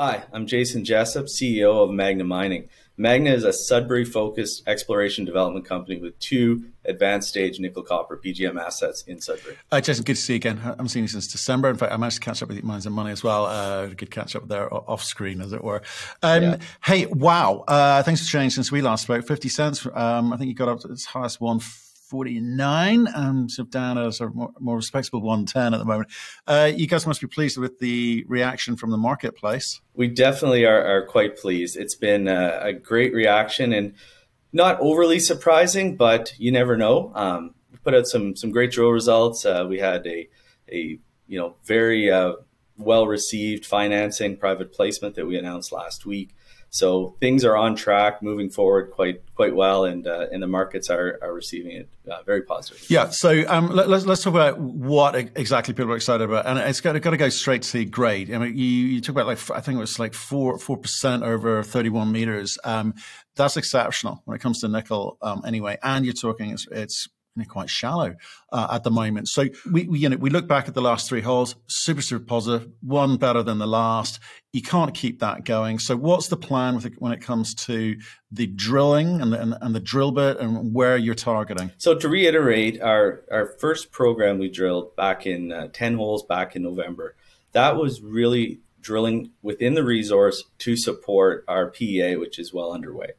Hi, I'm Jason Jessup, CEO of Magna Mining. Magna is a Sudbury focused exploration development company with two advanced stage nickel copper PGM assets in Sudbury. Uh, Jason, good to see you again. I haven't seen you since December. In fact, I managed to catch up with you Mines and Money as well. Uh, good catch up there off screen, as it were. Um, yeah. Hey, wow. Uh, things have changed since we last spoke. 50 cents. Um, I think you got up to its highest one 49 and sort of down at a more, more respectable 110 at the moment. Uh, you guys must be pleased with the reaction from the marketplace. We definitely are, are quite pleased. It's been a, a, great reaction and not overly surprising, but you never know. Um, we put out some some great drill results. Uh, we had a a you know very uh, well received financing private placement that we announced last week. So things are on track, moving forward quite quite well, and uh, and the markets are, are receiving it uh, very positively. Yeah. So um, let, us let's talk about what exactly people are excited about, and it's got, got to go straight to grade. I mean, you, you talk about like I think it was like four four percent over thirty one meters. Um, that's exceptional when it comes to nickel, um, anyway. And you're talking it's, it's quite shallow uh, at the moment. So we, we, you know we look back at the last three holes, super super positive, one better than the last. You can't keep that going. So what's the plan with it when it comes to the drilling and the, and, and the drill bit and where you're targeting? So to reiterate, our our first program we drilled back in uh, ten holes back in November. That was really drilling within the resource to support our PEA, which is well underway.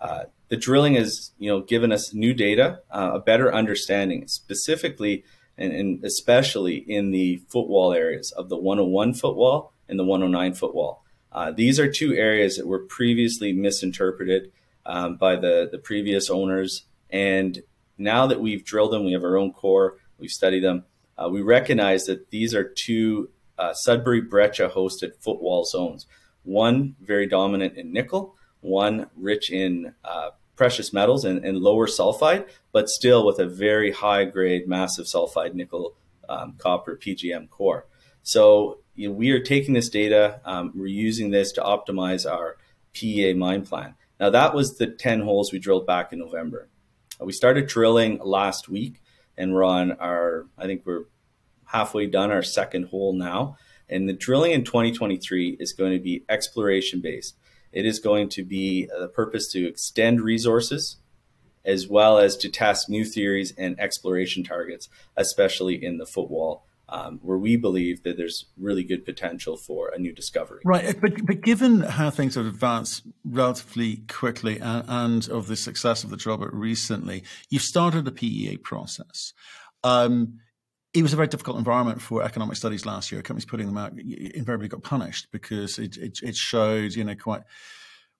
Uh, the drilling has you know given us new data, uh, a better understanding, specifically and, and, especially in the footwall areas of the 101 footwall and the 109 footwall. Uh, these are two areas that were previously misinterpreted um, by the, the previous owners. And now that we've drilled them, we have our own core, we've studied them, uh, we recognize that these are two uh, Sudbury Breccia hosted footwall zones. One very dominant in nickel, one rich in uh, precious metals and, and, lower sulfide, but still with a very high grade, massive sulfide nickel um, copper PGM core. So you know, we are taking this data, um, we're using this to optimize our PEA mine plan. Now that was the 10 holes we drilled back in November. Uh, we started drilling last week and we're on our, I think we're halfway done our second hole now. And the drilling in 2023 is going to be exploration based. It is going to be the purpose to extend resources as well as to test new theories and exploration targets, especially in the footwall. Um, where we believe that there's really good potential for a new discovery. Right, but but given how things have advanced relatively quickly and, and of the success of the drill bit recently, you've started a PEA process. Um, it was a very difficult environment for economic studies last year. Companies putting them out invariably got punished because it, it, it showed, you know, quite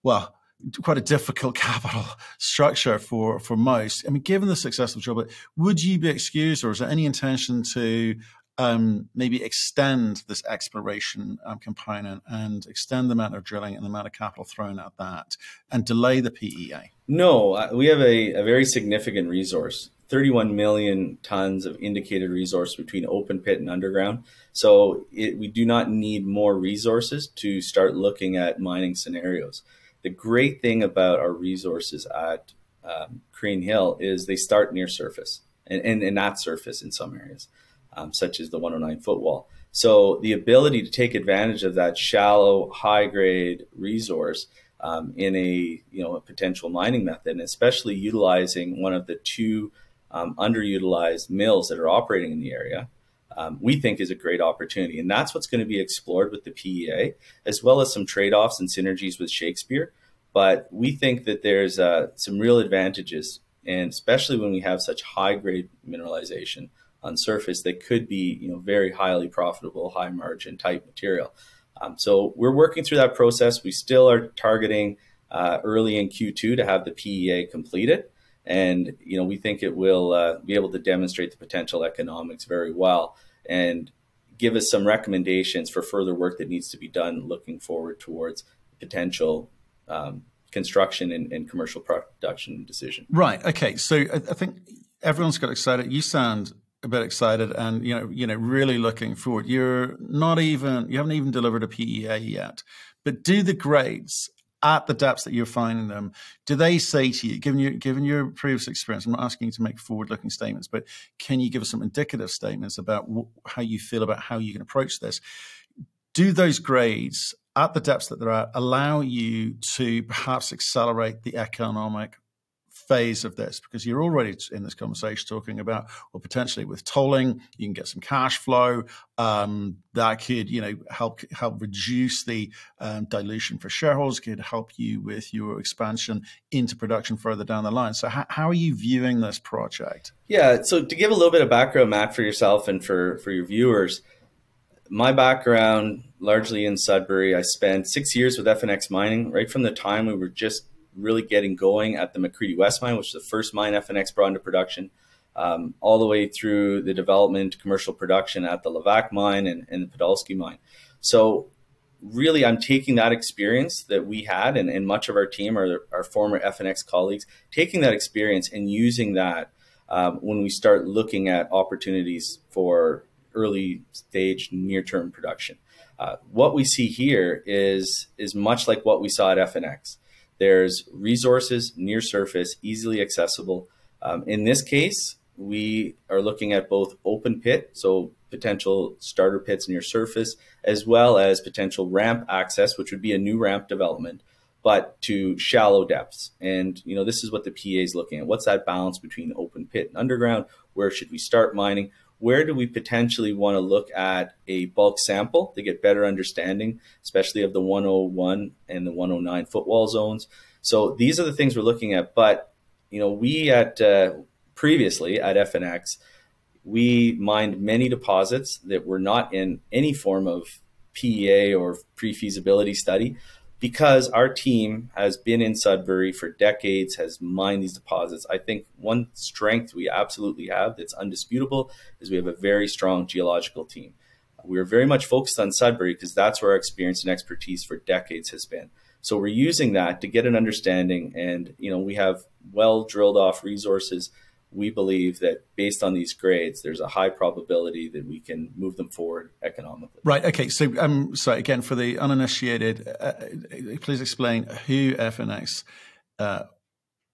well quite a difficult capital structure for for most. I mean, given the successful job, would you be excused, or is there any intention to um, maybe extend this exploration um, component and extend the amount of drilling and the amount of capital thrown at that, and delay the PEA? No, uh, we have a, a very significant resource 31 million tons of indicated resource between open pit and underground. So it, we do not need more resources to start looking at mining scenarios. The great thing about our resources at um, Crean Hill is they start near surface and, and, and surface in some areas, um, such as the 109 footwall. So the ability to take advantage of that shallow, high grade resource um, in a you know a potential mining method, and especially utilizing one of the two um, underutilized mills that are operating in the area, um, we think is a great opportunity. And that's what's going to be explored with the PEA, as well as some trade offs and synergies with Shakespeare. But we think that there's uh, some real advantages, and especially when we have such high grade mineralization on surface that could be you know, very highly profitable, high margin type material. Um, so we're working through that process. We still are targeting uh, early in Q2 to have the PEA completed and you know we think it will uh, be able to demonstrate the potential economics very well and give us some recommendations for further work that needs to be done looking forward towards potential um, construction and, and, commercial production decision. Right. Okay. So I, I think everyone's got excited you sound a bit excited and you know you know really looking forward. You're not even you haven't even delivered a PEA yet but do the grades at the depths that you're finding them, do they say to you, given your given your previous experience, I'm not asking you to make forward-looking statements, but can you give us some indicative statements about how you feel about how you can approach this? Do those grades at the depths that they're at allow you to perhaps accelerate the economic phase of this because you're already in this conversation talking about well potentially with tolling you can get some cash flow um, that could you know help help reduce the um, dilution for shareholders could help you with your expansion into production further down the line. So how, how are you viewing this project? Yeah so to give a little bit of background matt for yourself and for for your viewers my background largely in sudbury i spent six years with fnx mining. Right from the time we were just really getting going at the McCreedy West mine, which is the first mine FNX brought into production, um, all the way through the development, commercial production at the Levack mine and, and the Podolsky mine. So really I'm taking that experience that we had and, and much of our team are our former FNX colleagues, taking that experience and using that um, when we start looking at opportunities for early stage near term production. Uh, what we see here is is much like what we saw at FNX. There's resources near surface, easily accessible. Um, in this case, we are looking at both open pit, so potential starter pits near surface, as well as potential ramp access, which would be a new ramp development, but to shallow depths. And you know, this is what the PA is looking at. What's that balance between open pit and underground? Where should we start mining? Where do we potentially want to look at a bulk sample to get better understanding, especially of the 101 and the 109 footwall zones? So these are the things we're looking at. But you know, we at uh, previously at FNX, we mined many deposits that were not in any form of PEA or pre-feasibility study because our team has been in Sudbury for decades, has mined these deposits. I think one strength we absolutely have that's undisputable is we have a very strong geological team. We are very much focused on Sudbury because that's where our experience and expertise for decades has been. So we're using that to get an understanding, and you know we have well drilled off resources we believe that based on these grades, there's a high probability that we can move them forward economically. Right. Okay. So, um, so again, for the uninitiated, uh, please explain who FNX uh,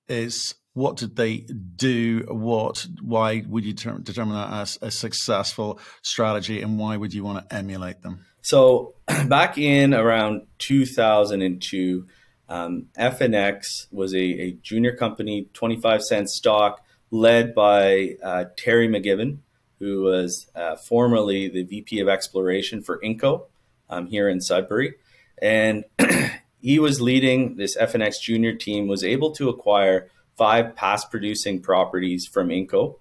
is. What did they do? What? Why would you ter- determine that as a successful strategy, and why would you want to emulate them? So, back in around 2002, um, FNX was a, a junior company, 25 cent stock led by uh, Terry MacGibbon, who was uh, formerly the VP of Exploration for Inco um, here in Sudbury. And he was leading this FNX junior team, was able to acquire five past producing properties from Inco,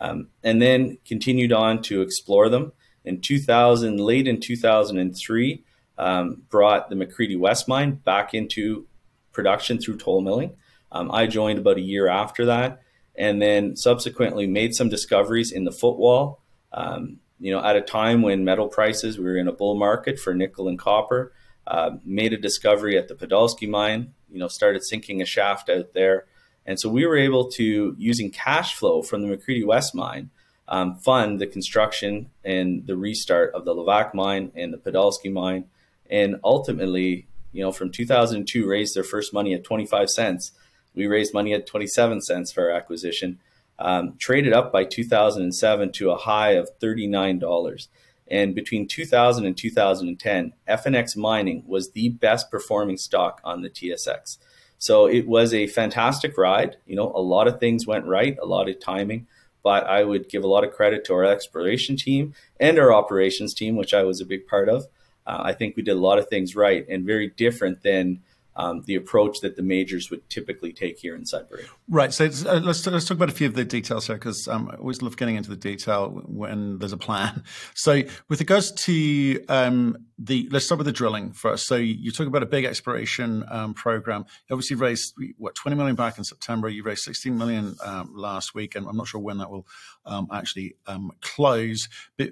um, and then continued on to explore them. In 2000, late in 2003, um, brought the McCreedy West mine back into production through toll milling. Um, I joined about a year after that and then subsequently made some discoveries in the footwall. Um, you know, at a time when metal prices, we were in a bull market for nickel and copper. Uh, made a discovery at the Podolsky mine. You know, started sinking a shaft out there, and so we were able to, using cash flow from the McCreedy West mine, um, fund the construction and the restart of the Levack mine and the Podolsky mine, and ultimately, you know, from 2002, raised their first money at 25 cents we raised money at 27 cents for our acquisition, um, traded up by 2007 to a high of $39. And between 2000 and 2010, FNX Mining was the best performing stock on the TSX. So it was a fantastic ride. You know, a lot of things went right, a lot of timing, but I would give a lot of credit to our exploration team and our operations team, which I was a big part of. Uh, I think we did a lot of things right and very different than um, the approach that the majors would typically take here in Sudbury. Right. So uh, let's let's talk about a few of the details here because um, I always love getting into the detail when there's a plan. So with regards to um, the let's start with the drilling first. So you talk about a big exploration um, program. You obviously raised what 20 million back in September. You raised 16 million um, last week, and I'm not sure when that will um, actually close. But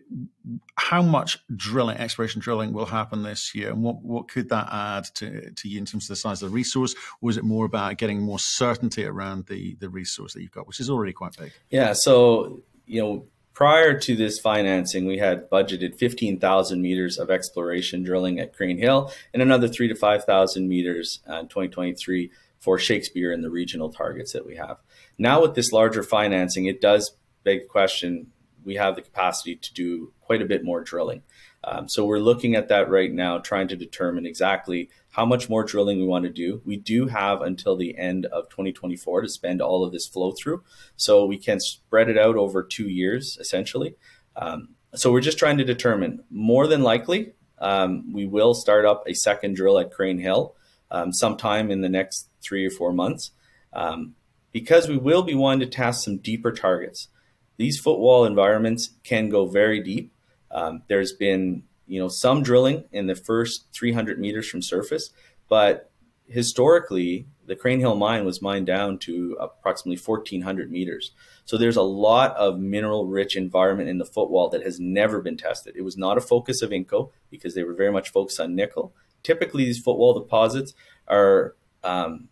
how much drilling, exploration drilling, will happen this year, and what what could that add to to you in terms of the size of the resource? Or is it more about getting more certainty around the the resource that you've got, which is already quite big? Yeah. So you know prior to this financing, we had budgeted 15,000 meters of exploration drilling at Crean Hill and another three to 5,000 meters uh, in 2023 for Shakespeare and the regional targets that we have. Now, with this larger financing, it does beg the question we have the capacity to do quite a bit more drilling. Um, so we're looking at that right now, trying to determine exactly how much more drilling we want to do. We do have until the end of 2024 to spend all of this flow through, so we can spread it out over two years essentially. Um, so we're just trying to determine. More than likely, um, we will start up a second drill at Crean Hill um, sometime in the next three or four months, um, because we will be wanting to test some deeper targets. These footwall environments can go very deep um, there's been you know some drilling in the first 300 meters from surface, but historically the Crean Hill mine was mined down to approximately 1400 meters. So there's a lot of mineral rich environment in the footwall that has never been tested. It was not a focus of Inco because they were very much focused on nickel. Typically, these footwall deposits are um,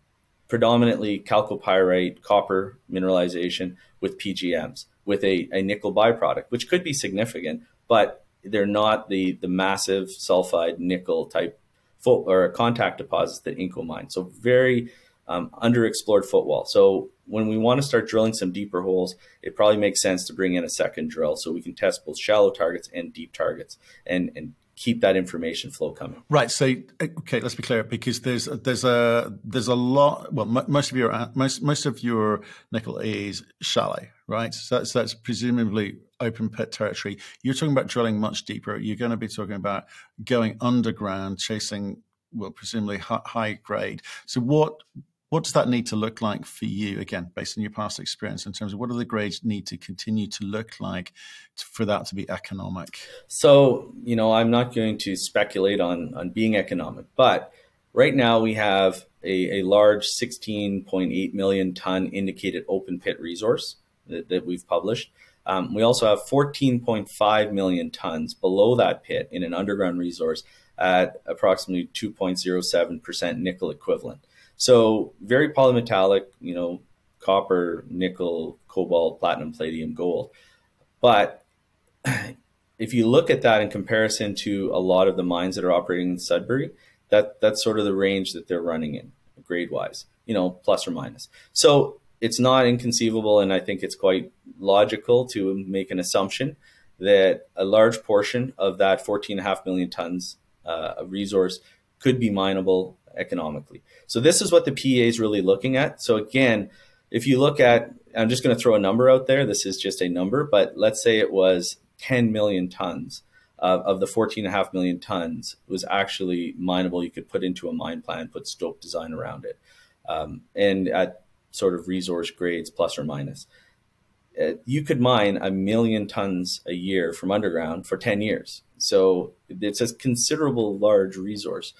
predominantly chalcopyrite, copper mineralization with PGMs, with a, a nickel byproduct, which could be significant, but they're not the the massive sulfide nickel type foot or contact deposits that Inco mine. So very um, underexplored footwall. So when we want to start drilling some deeper holes, it probably makes sense to bring in a second drill so we can test both shallow targets and deep targets and and keep that information flow coming. Right. So, okay, let's be clear because there's there's a there's a lot. Well, most of your most most of your nickel is shallow, right? So that's, that's presumably open pit territory. You're talking about drilling much deeper. You're going to be talking about going underground, chasing well, presumably high grade. So, what what does that need to look like for you, again, based on your past experience, in terms of what do the grades need to continue to look like for that to be economic? So, you know, I'm not going to speculate on, on being economic, but right now we have a, a large 16.8 million ton indicated open pit resource that, that we've published. Um, we also have 14.5 million tons below that pit in an underground resource at approximately 2.07% nickel equivalent. So very polymetallic, you know, copper, nickel, cobalt, platinum, palladium, gold. But if you look at that in comparison to a lot of the mines that are operating in Sudbury, that that's sort of the range that they're running in grade wise, you know, plus or minus. So it's not inconceivable, and I think it's quite logical to make an assumption that a large portion of that 14.5 million tons uh, of resource could be mineable economically. So this is what the PEA is really looking at. So again, if you look at, I'm just going to throw a number out there. This is just a number, but let's say it was 10 million tons of, of the 14.5 million tons was actually mineable. You could put into a mine plan, put stope design around it, um, and at sort of resource grades plus or minus. Uh, you could mine a million tons a year from underground for 10 years. So it's a considerable large resource.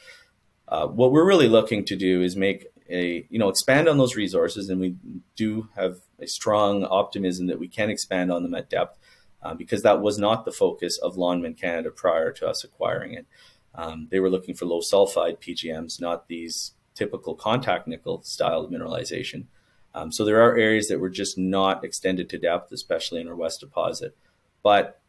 Uh, what we're really looking to do is make a you know expand on those resources, and we do have a strong optimism that we can expand on them at depth uh, because that was not the focus of Lonmin Canada prior to us acquiring it. Um, they were looking for low sulfide PGMs, not these typical contact nickel style mineralization. Um, so there are areas that were just not extended to depth, especially in our west deposit. But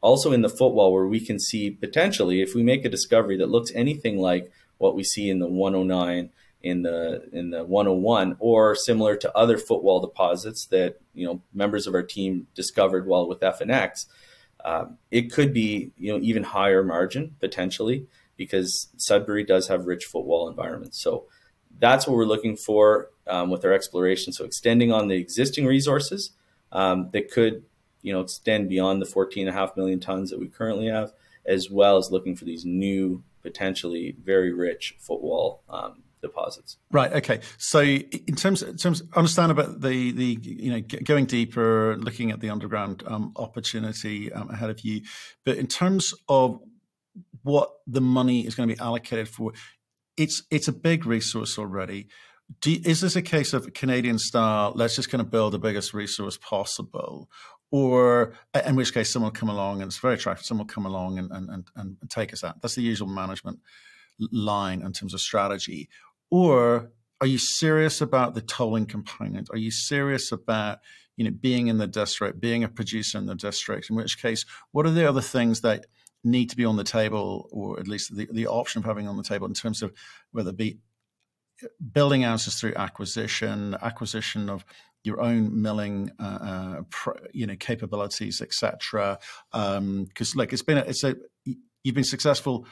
also in the footwall, where we can see potentially, if we make a discovery that looks anything like what we see in the 109 in the in the 101 or similar to other footwall deposits that you know members of our team discovered while with FNX um, it could be you know even higher margin potentially because Sudbury does have rich footwall environments so that's what we're looking for um, with our exploration so extending on the existing resources um, that could you know extend beyond the 14 and a half million tons that we currently have as well as looking for these new potentially very rich footwall um, deposits. Right. Okay. So in terms in terms understand about the the you know going deeper, looking at the underground um, opportunity um, ahead of you, but in terms of what the money is going to be allocated for, it's it's a big resource already. Is this a case of Canadian style? Let's just kind of build the biggest resource possible, or in which case someone will come along and it's very attractive. Someone will come along and, and, and, and take us out. That's the usual management line in terms of strategy. Or are you serious about the tolling component? Are you serious about you know being in the district, being a producer in the district? In which case, what are the other things that need to be on the table, or at least the, the option of having on the table in terms of whether it be building ounces through acquisition, acquisition of your own milling, uh, uh, you know, capabilities, etc. Because um, like it's been, a, it's a, you've been successful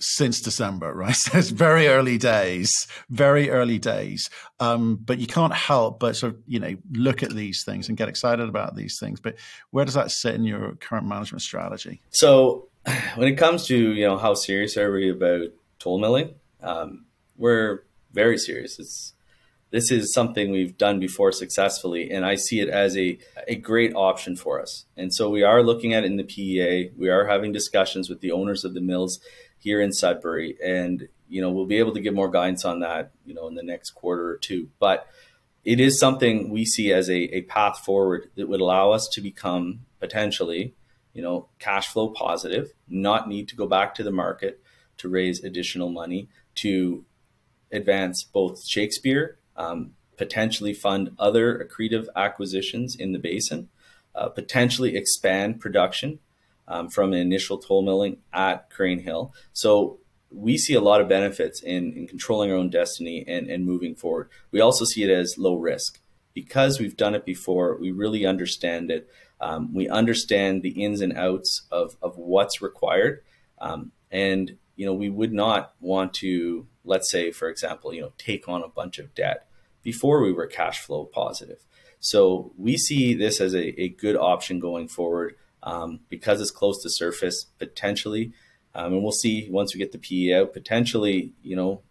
since December, right? So it's very early days, very early days. Um, but you can't help but sort of, you know, look at these things and get excited about these things. But where does that sit in your current management strategy? So when it comes to, you know, how serious are we about toll milling? Um, we're very serious. It's this is something we've done before successfully, and I see it as a, a great option for us. And so we are looking at it in the PEA. We are having discussions with the owners of the mills here in Sudbury, and you know we'll be able to give more guidance on that, you know, in the next quarter or two. But it is something we see as a, a path forward that would allow us to become potentially, you know, cash flow positive, not need to go back to the market to raise additional money to advance both Shakespeare, um, potentially fund other accretive acquisitions in the basin, uh, potentially expand production um, from an initial toll milling at Crean Hill. So we see a lot of benefits in, in controlling our own destiny and, and moving forward. We also see it as low risk. Because we've done it before, we really understand it. Um, we understand the ins and outs of, of what's required. Um, and, you know, we would not want to, let's say, for example, you know, take on a bunch of debt before we were cash flow positive. So we see this as a, a good option going forward um, because it's close to surface potentially. Um, and we'll see once we get the PE out, potentially, you know,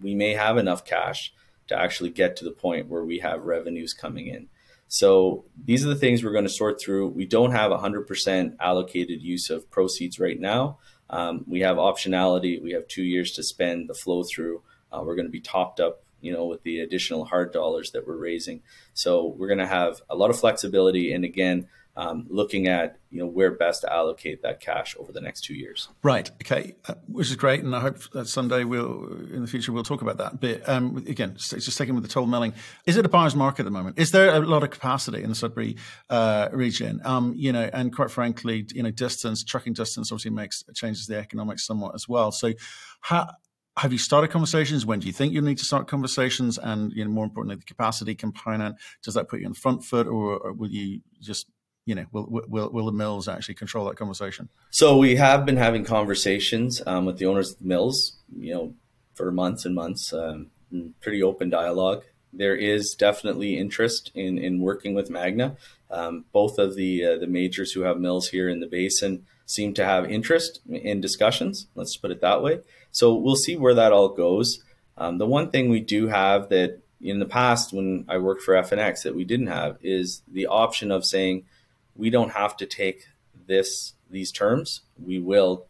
we may have enough cash to actually get to the point where we have revenues coming in. So these are the things we're going to sort through. We don't have 100% allocated use of proceeds right now. Um, we have optionality. We have two years to spend the flow through. Uh, we're going to be topped up you know, with the additional hard dollars that we're raising. So we're going to have a lot of flexibility. And again, um, looking at you know where best to allocate that cash over the next two years. Right. Okay. Uh, which is great, and I hope that someday we'll in the future we'll talk about that. But um, again, just taking with the toll milling, is it a buyer's market at the moment? Is there a lot of capacity in the Sudbury uh, region? Um, you know, and quite frankly, you know, distance, trucking distance, obviously makes changes the economics somewhat as well. So, how have you started conversations? When do you think you need to start conversations? And you know, more importantly, the capacity component. Does that put you on the front foot, or, or will you just you know, will, will, will the mills actually control that conversation? So we have been having conversations um, with the owners of the mills, you know, for months and months, um, pretty open dialogue. There is definitely interest in, in working with Magna. Um, both of the uh, the majors who have mills here in the basin seem to have interest in discussions. Let's put it that way. So we'll see where that all goes. Um, the one thing we do have that in the past when I worked for FNX that we didn't have is the option of saying we don't have to take this these terms. We will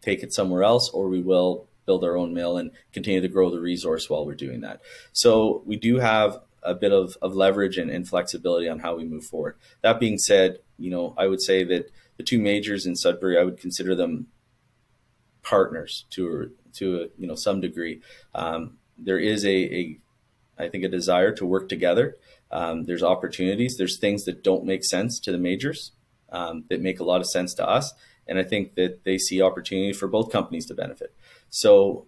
take it somewhere else, or we will build our own mill and continue to grow the resource while we're doing that. So we do have a bit of, of leverage and, and flexibility on how we move forward. That being said, you know, I would say that the two majors in Sudbury, I would consider them partners to to a, you know some degree. Um, there is a, a I think a desire to work together. Um, there's opportunities. There's things that don't make sense to the majors um, that make a lot of sense to us, and I think that they see opportunity for both companies to benefit. So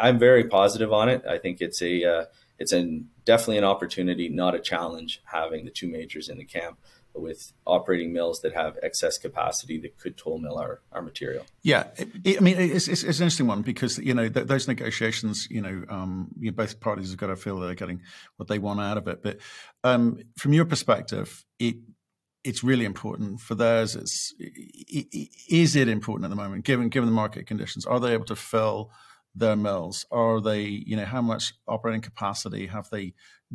I'm very positive on it. I think it's a uh, it's an definitely an opportunity, not a challenge, having the two majors in the camp with operating mills that have excess capacity that could toll mill our, our material. Yeah, I mean it's, it's, it's, an interesting one because you know th- those negotiations, you know, um, you know, both parties have got to feel they're getting what they want out of it. But um, from your perspective, it it's really important for theirs. It's is it important at the moment, given given the market conditions? Are they able to fill their mills? Are they, you know, how much operating capacity have they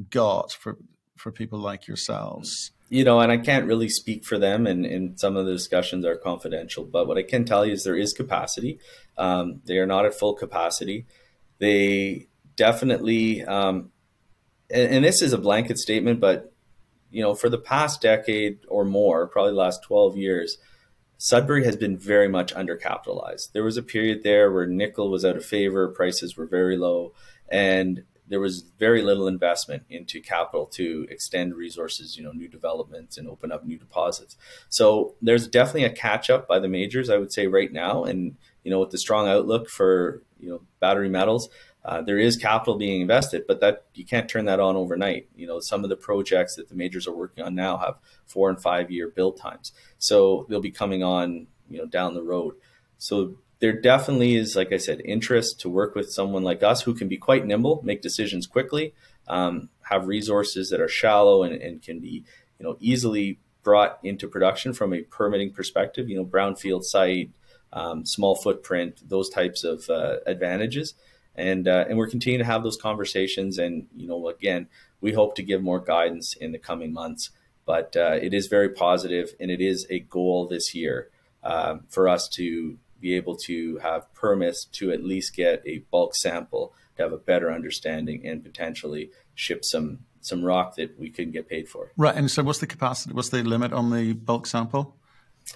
got for for people like yourselves? you know, and I can't really speak for them, and, and some of the discussions are confidential. But what I can tell you is there is capacity. Um, they are not at full capacity. They definitely, um, and, and, this is a blanket statement, but you know, for the past decade or more, probably the last twelve years, Sudbury has been very much undercapitalized. There was a period there where nickel was out of favor, prices were very low, and there was very little investment into capital to extend resources, you know, new developments and open up new deposits. So there's definitely a catch up by the majors, I would say, right now. And you know, with the strong outlook for you know battery metals, uh, there is capital being invested, but that you can't turn that on overnight. You know, some of the projects that the majors are working on now have four and five year build times, so they'll be coming on, you know, down the road. so there definitely is, like I said, interest to work with someone like us who can be quite nimble, make decisions quickly, um, have resources that are shallow and, and can be, you know, easily brought into production from a permitting perspective. You know, brownfield site, um, small footprint, those types of uh, advantages, and uh, and we're continuing to have those conversations. And you know, again, we hope to give more guidance in the coming months. But uh, it is very positive, and it is a goal this year um, for us to be able to have permits to at least get a bulk sample to have a better understanding and potentially ship some some rock that we couldn't get paid for. Right. And so, what's the capacity? What's the limit on the bulk sample?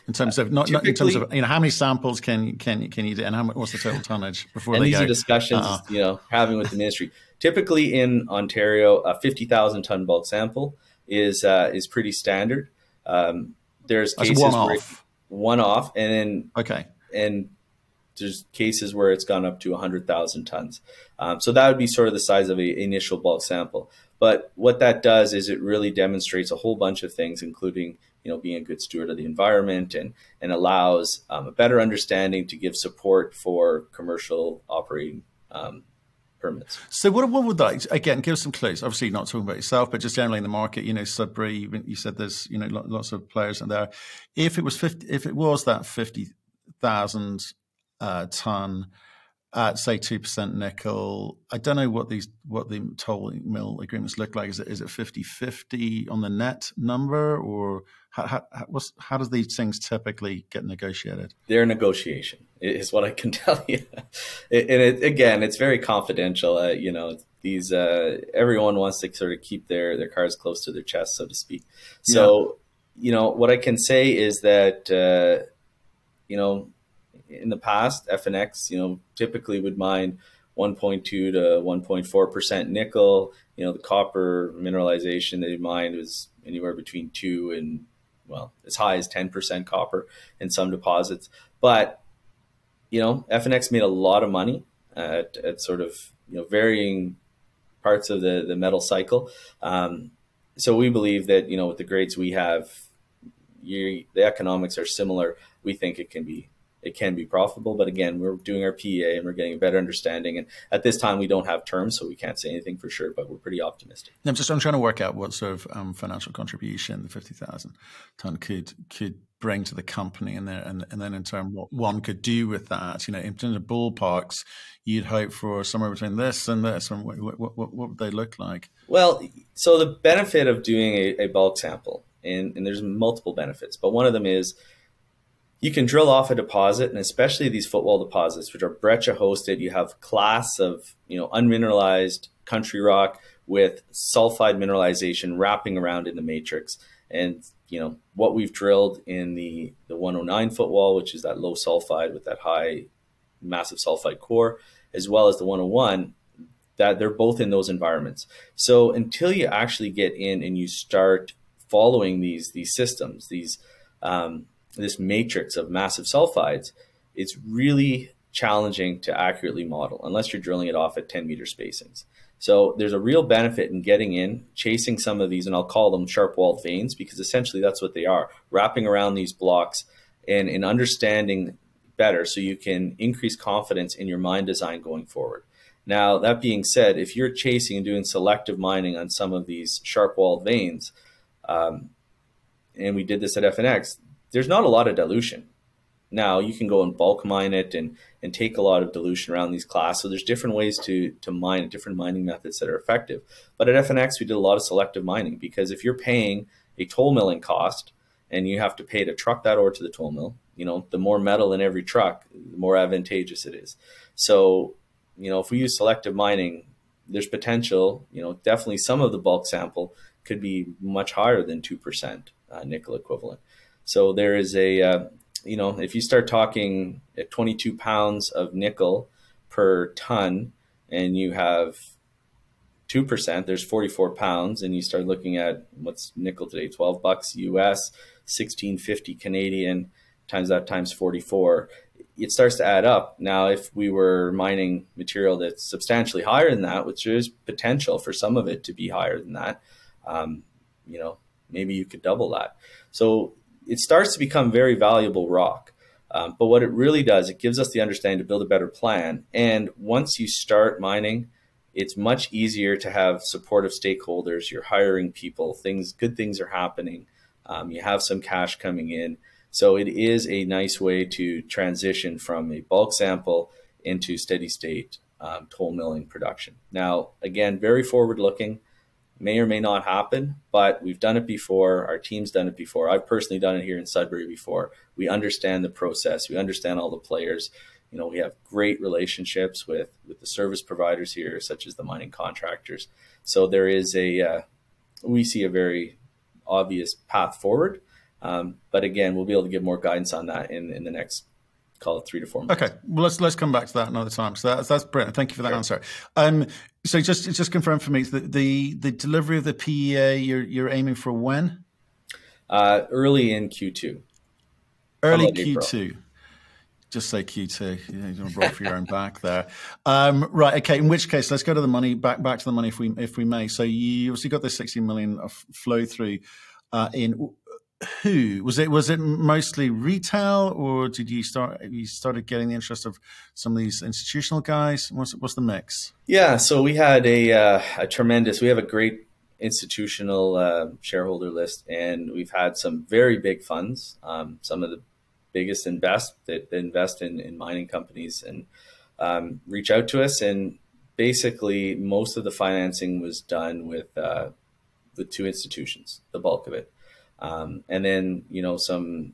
In terms of not, not in terms of you know how many samples can can can you do and how much, what's the total tonnage before and these go? are discussions uh-uh. you know having with the ministry. Typically in Ontario, a fifty thousand ton bulk sample is uh, is pretty standard. Um, there's cases one off. one off, and then okay, and there's cases where it's gone up to 100,000 tons. Um, so that would be sort of the size of an initial bulk sample. But what that does is it really demonstrates a whole bunch of things, including you know being a good steward of the environment and and allows um, a better understanding to give support for commercial operating um, permits. So what, what would that again give us some clues? Obviously, not talking about yourself, but just generally in the market. You know, Sudbury. You said there's you know lots of players in there. If it was fifty, if it was that fifty thousand uh, ton at say two percent nickel. I don't know what these what the toll mill agreements look like. Is it is it 50-50 on the net number, or how how, how does these things typically get negotiated? They're negotiation is what I can tell you. and it, again, it's very confidential. Uh, you know, these uh, everyone wants to sort of keep their their cards close to their chest, so to speak. So, yeah. you know, what I can say is that uh, you know in the past, FNX, you know, typically would mine 1.2 to 1.4 percent nickel. You know, the copper mineralization they mined was anywhere between two and well, as high as 10 percent copper in some deposits. But you know, FNX made a lot of money at, at sort of you know varying parts of the the metal cycle. Um, so we believe that you know with the grades we have, you, the economics are similar. We think it can be it can be profitable. But again, we're doing our PEA and we're getting a better understanding. And at this time, we don't have terms, so we can't say anything for sure. But we're pretty optimistic. I'm just I'm trying to work out what sort of um, financial contribution the fifty thousand ton could could bring to the company, and then and, and then in turn what one could do with that. You know, in terms of ballparks, you'd hope for somewhere between this and this. And what, what, what, what would they look like? Well, so the benefit of doing a, a bulk sample, and, and there's multiple benefits, but one of them is you can drill off a deposit, and especially these footwall deposits, which are breccia hosted. You have class of you know unmineralized country rock with sulfide mineralization wrapping around in the matrix. And you know what we've drilled in the the 109 footwall, which is that low sulfide with that high massive sulfide core, as well as the 101, that they're both in those environments. So until you actually get in and you start following these these systems, these um, this matrix of massive sulfides, it's really challenging to accurately model unless you're drilling it off at 10 meter spacings. So there's a real benefit in getting in, chasing some of these, and I'll call them sharp walled veins because essentially that's what they are, wrapping around these blocks and, and understanding better so you can increase confidence in your mine design going forward. Now, that being said, if you're chasing and doing selective mining on some of these sharp walled veins, um, and we did this at FNX, there's not a lot of dilution. Now you can go and bulk mine it and and take a lot of dilution around these class. So there's different ways to to mine different mining methods that are effective. But at FNX we did a lot of selective mining because if you're paying a toll milling cost and you have to pay to truck that ore to the toll mill, you know, the more metal in every truck, the more advantageous it is. So, you know, if we use selective mining, there's potential, you know, definitely some of the bulk sample could be much higher than 2% uh, nickel equivalent. So there is a, uh, you know, if you start talking at 22 pounds of nickel per ton and you have 2%, there's 44 pounds, and you start looking at what's nickel today, 12 bucks US, 1650 Canadian, times that times 44. It starts to add up. Now, if we were mining material that's substantially higher than that, which is potential for some of it to be higher than that, um, you know, maybe you could double that. So it starts to become very valuable rock. Um, but what it really does, it gives us the understanding to build a better plan. And once you start mining, it's much easier to have supportive stakeholders. You're hiring people, things, good things are happening. Um, you have some cash coming in. So it is a nice way to transition from a bulk sample into steady state um, toll milling production. Now, again, very forward looking, may or may not happen, but we've done it before. Our team's done it before. I've personally done it here in Sudbury before. We understand the process, we understand all the players. You know, we have great relationships with, with the service providers here, such as the mining contractors. So there is a, uh, we see a very obvious path forward. Um, but again, we'll be able to give more guidance on that in, in the next call it three to four months. Okay, well let's let's come back to that another time. So that's that's brilliant. Thank you for that sure. answer. Um, so just just confirm for me the, the the delivery of the PEA you're you're aiming for when? Uh, early in Q2. Early Q2. Just say Q2. You, you don't roll for your own back there. Um, right. Okay. In which case, let's go to the money. Back back to the money, if we if we may. So you obviously got this 60 million of flow through uh, in who was it? Was it mostly retail, or did you start? You started getting the interest of some of these institutional guys. What's what's the mix? Yeah, so we had a uh, a tremendous. We have a great institutional uh, shareholder list, and we've had some very big funds. Um, some of the biggest and best that, invest in, in mining companies and um, reach out to us. And basically, most of the financing was done with uh, the two institutions, the bulk of it. Um, and then, you know, some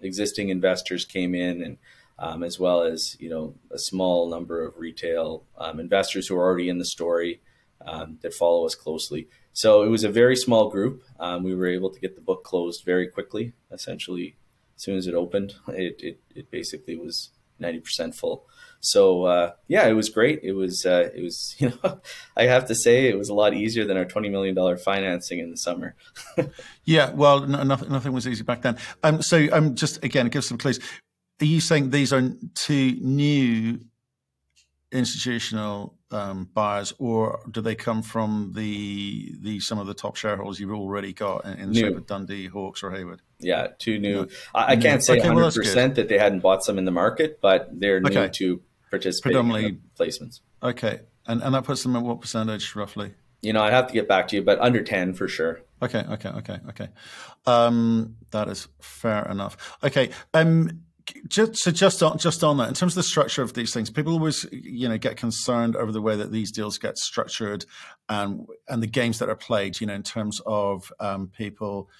existing investors came in and um, as well as, you know, a small number of retail um, investors who are already in the story um, that follow us closely. So it was a very small group. Um, we were able to get the book closed very quickly. Essentially, as soon as it opened, it, it, it basically was 90% full. So uh, yeah, it was great. It was uh, it was you know I have to say it was a lot easier than our twenty million dollar financing in the summer. yeah, well, no, nothing nothing was easy back then. Um, so um, just again, give some clues. Are you saying these are two new institutional um, buyers, or do they come from the the some of the top shareholders you've already got in, in the shape of Dundee, Hawks, or Haywood? Yeah, two new. Yeah. I, I, can't say okay, 100% well, that they hadn't bought some in the market, but they're new to participating Predominantly, placements. Okay, and and that puts them at what percentage roughly? You know, I'd have to get back to you, but under ten for sure. Okay, okay, okay, okay. Um, that is fair enough. Okay, um, just so just on just on that, in terms of the structure of these things, people always you know get concerned over the way that these deals get structured, and and the games that are played. You know, in terms of um, people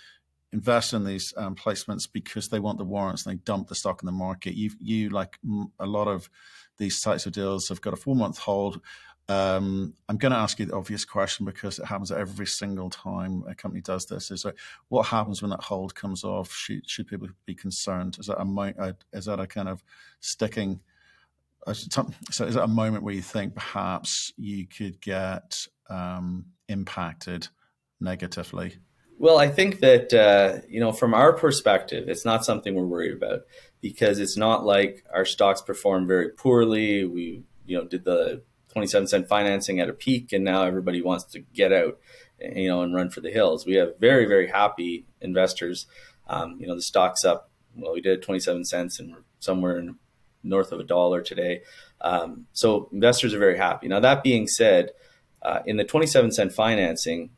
invest in these um, placements because they want the warrants and they dump the stock in the market. You you like a lot of these types of deals have got a four month hold. Um, I'm going to ask you the obvious question because it happens every single time a company does this. Is like, what happens when that hold comes off? Should, should people be concerned? Is that a is that a kind of sticking? So is that a moment where you think perhaps you could get um, impacted negatively? Well, I think that uh, you know, from our perspective, it's not something we're worried about because it's not like our stocks performed very poorly. We, you know, did the 27 cent financing at a peak and now everybody wants to get out, you know, and run for the hills. We have very, very happy investors. Um, you know, the stock's up, well, we did 27 cents and we're somewhere in north of a dollar today. Um, so investors are very happy. Now, that being said, uh, in the 27 cent financing,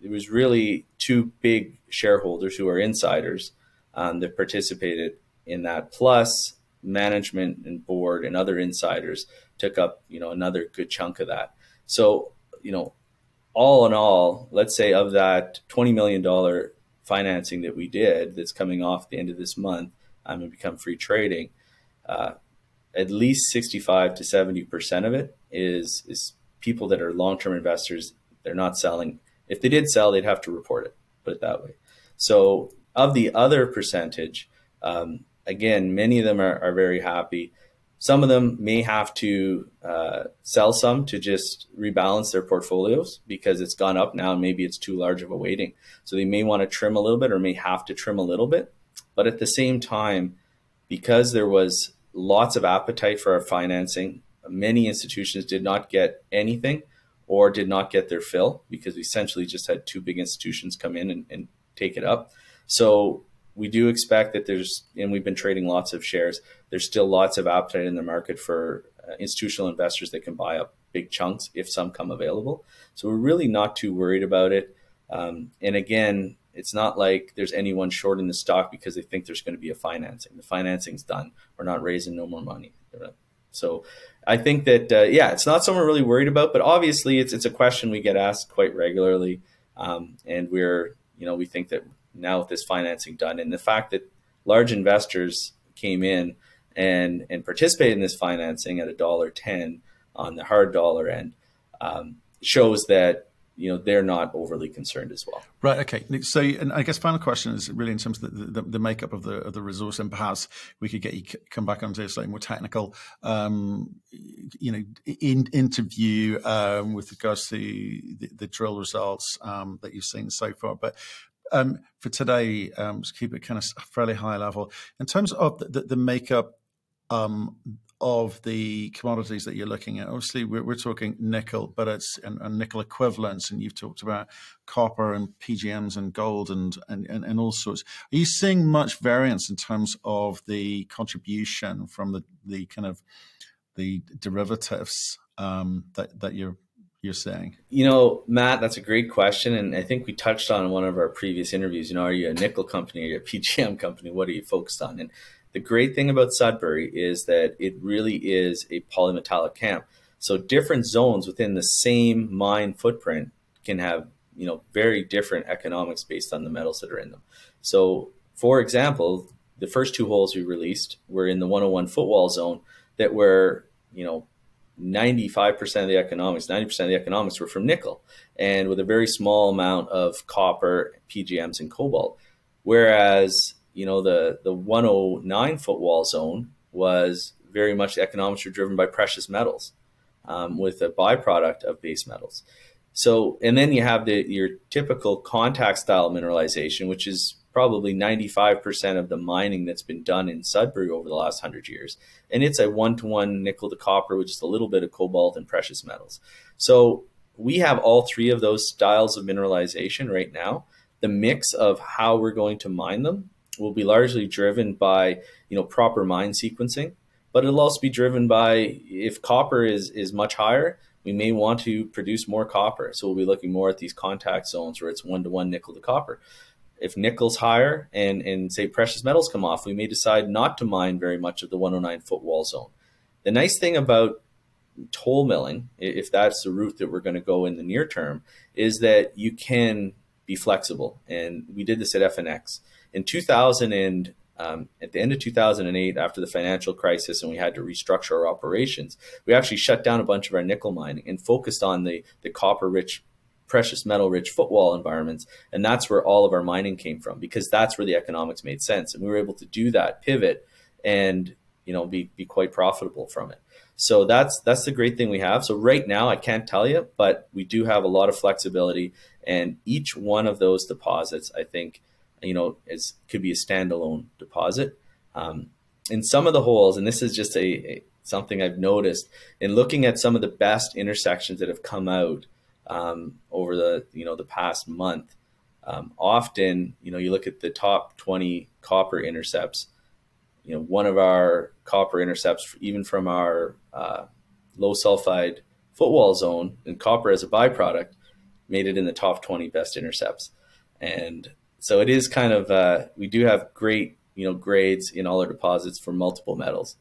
there was really two big shareholders who are insiders um, that participated in that. Plus, management and board and other insiders took up you know another good chunk of that. So you know, all in all, let's say of that twenty million dollar financing that we did, that's coming off the end of this month, um, and become free trading. Uh, at least 65 to 70 percent of it is is people that are long term investors. They're not selling. If they did sell, they'd have to report it. Put it that way. So of the other percentage, um, again, many of them are, are very happy. Some of them may have to uh, sell some to just rebalance their portfolios because it's gone up now and maybe it's too large of a weighting. So they may want to trim a little bit or may have to trim a little bit. But at the same time, because there was lots of appetite for our financing, many institutions did not get anything or did not get their fill because we essentially just had two big institutions come in and, and take it up. So we do expect that there's, and we've been trading lots of shares. There's still lots of appetite in the market for uh, institutional investors that can buy up big chunks if some come available. So we're really not too worried about it. Um, and again, it's not like there's anyone short in the stock because they think there's going to be a financing. The financing's done. We're not raising no more money. So I think that uh, yeah, it's not something we're really worried about, but obviously it's it's a question we get asked quite regularly, um, and we're you know we think that now with this financing done and the fact that large investors came in and and participated in this financing at a dollar ten on the hard dollar end um, shows that you know they're not overly concerned as well. Right. Okay. So, and I guess final question is really in terms of the, the, the makeup of the of the resource, and perhaps we could get you come back onto slightly more technical, um, you know, in, interview um, with regards to the, the drill results um, that you've seen so far. But um, for today, um, just keep it kind of fairly high level in terms of the, the makeup um, of the commodities that you're looking at. Obviously, we're, we're talking nickel, but it's and, and, nickel equivalents, and you've talked about copper and PGMs and gold and, and, and, and, all sorts. Are you seeing much variance in terms of the contribution from the, the kind of the derivatives um, that, that you're you're saying? You know, Matt, that's a great question. And I think we touched on in one of our previous interviews, you know, are you a nickel company? or a PGM company? What are you focused on? And the great thing about Sudbury is that it really is a polymetallic camp. So different zones within the same mine footprint can have, you know, very different economics based on the metals that are in them. So, for example, the first two holes we released were in the 101 footwall zone that were, you know, 95% of the economics, 90% of the economics were from nickel and with a very small amount of copper, PGMs, and cobalt. Whereas you know, the, the 109 foot wall zone was very much the economics were driven by precious metals um, with a byproduct of base metals. So, and then you have the your typical contact style mineralization, which is probably 95% of the mining that's been done in Sudbury over the last 100 years. And it's a one to one nickel to copper, which is a little bit of cobalt and precious metals. So, we have all three of those styles of mineralization right now. The mix of how we're going to mine them will be largely driven by you know proper mine sequencing, but it'll also be driven by if copper is is much higher, we may want to produce more copper. So we'll be looking more at these contact zones where it's one to one nickel to copper. If nickel's higher and and say precious metals come off, we may decide not to mine very much of the 109 foot wall zone. The nice thing about toll milling, if that's the route that we're going to go in the near term, is that you can be flexible. And we did this at FNX in 2000 and um, at the end of 2008, after the financial crisis, and we had to restructure our operations, we actually shut down a bunch of our nickel mining and focused on the the copper rich, precious metal rich footwall environments, and that's where all of our mining came from because that's where the economics made sense, and we were able to do that pivot and you know be be quite profitable from it. So that's that's the great thing we have. So right now I can't tell you, but we do have a lot of flexibility, and each one of those deposits, I think you know, as could be a standalone deposit. Um, in some of the holes, and this is just a, a, something I've noticed in looking at some of the best intersections that have come out um, over the you know the past month. Um, often, you know, you look at the top 20 copper intercepts. You know, one of our copper intercepts, even from our uh, low sulfide footwall zone, and copper as a byproduct, made it in the top 20 best intercepts. And so it is kind of uh, we do have great you know grades in all our deposits for multiple metals.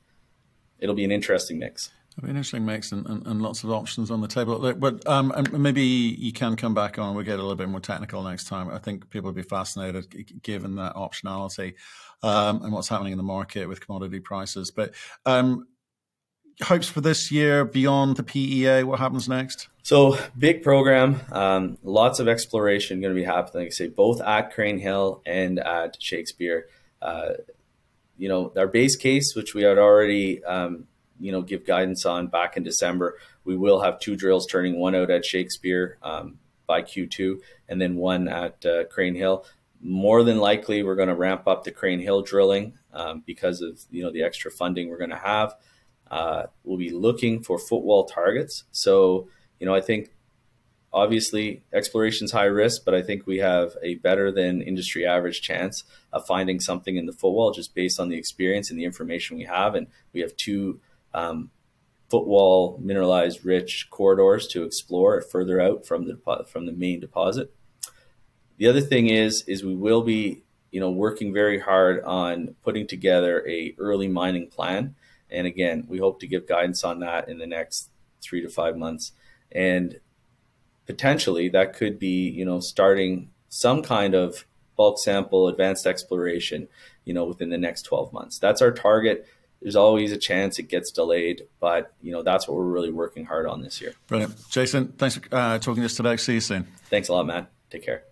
It'll be an interesting mix. An interesting mix and, and, and lots of options on the table. But um, maybe you can come back on. We'll get a little bit more technical next time. I think people will be fascinated given that optionality um, and what's happening in the market with commodity prices. But um, hopes for this year beyond the PEA? What happens next? So big program, um, lots of exploration going to be happening. I say both at Crean Hill and at Shakespeare. Uh, you know, our base case, which we had already, um, you know, give guidance on back in December, we will have two drills turning one out at Shakespeare um, by Q2, and then one at uh, Crean Hill. More than likely, we're going to ramp up the Crean Hill drilling um, because of you know the extra funding we're going to have. Uh, we'll be looking for footwall targets. So, you know, I think obviously exploration's high risk, but I think we have a better than industry average chance of finding something in the footwall just based on the experience and the information we have. And we have two um, footwall mineralized rich corridors to explore further out from the from the main deposit. The other thing is is we will be you know working very hard on putting together a early mining plan. And again, we hope to give guidance on that in the next three to five months. And potentially that could be, you know, starting some kind of bulk sample advanced exploration, you know, within the next 12 months. That's our target. There's always a chance it gets delayed, but you know that's what we're really working hard on this year. Brilliant, Jason. Thanks for uh, talking to us today. See you soon. Thanks a lot, Matt. Take care.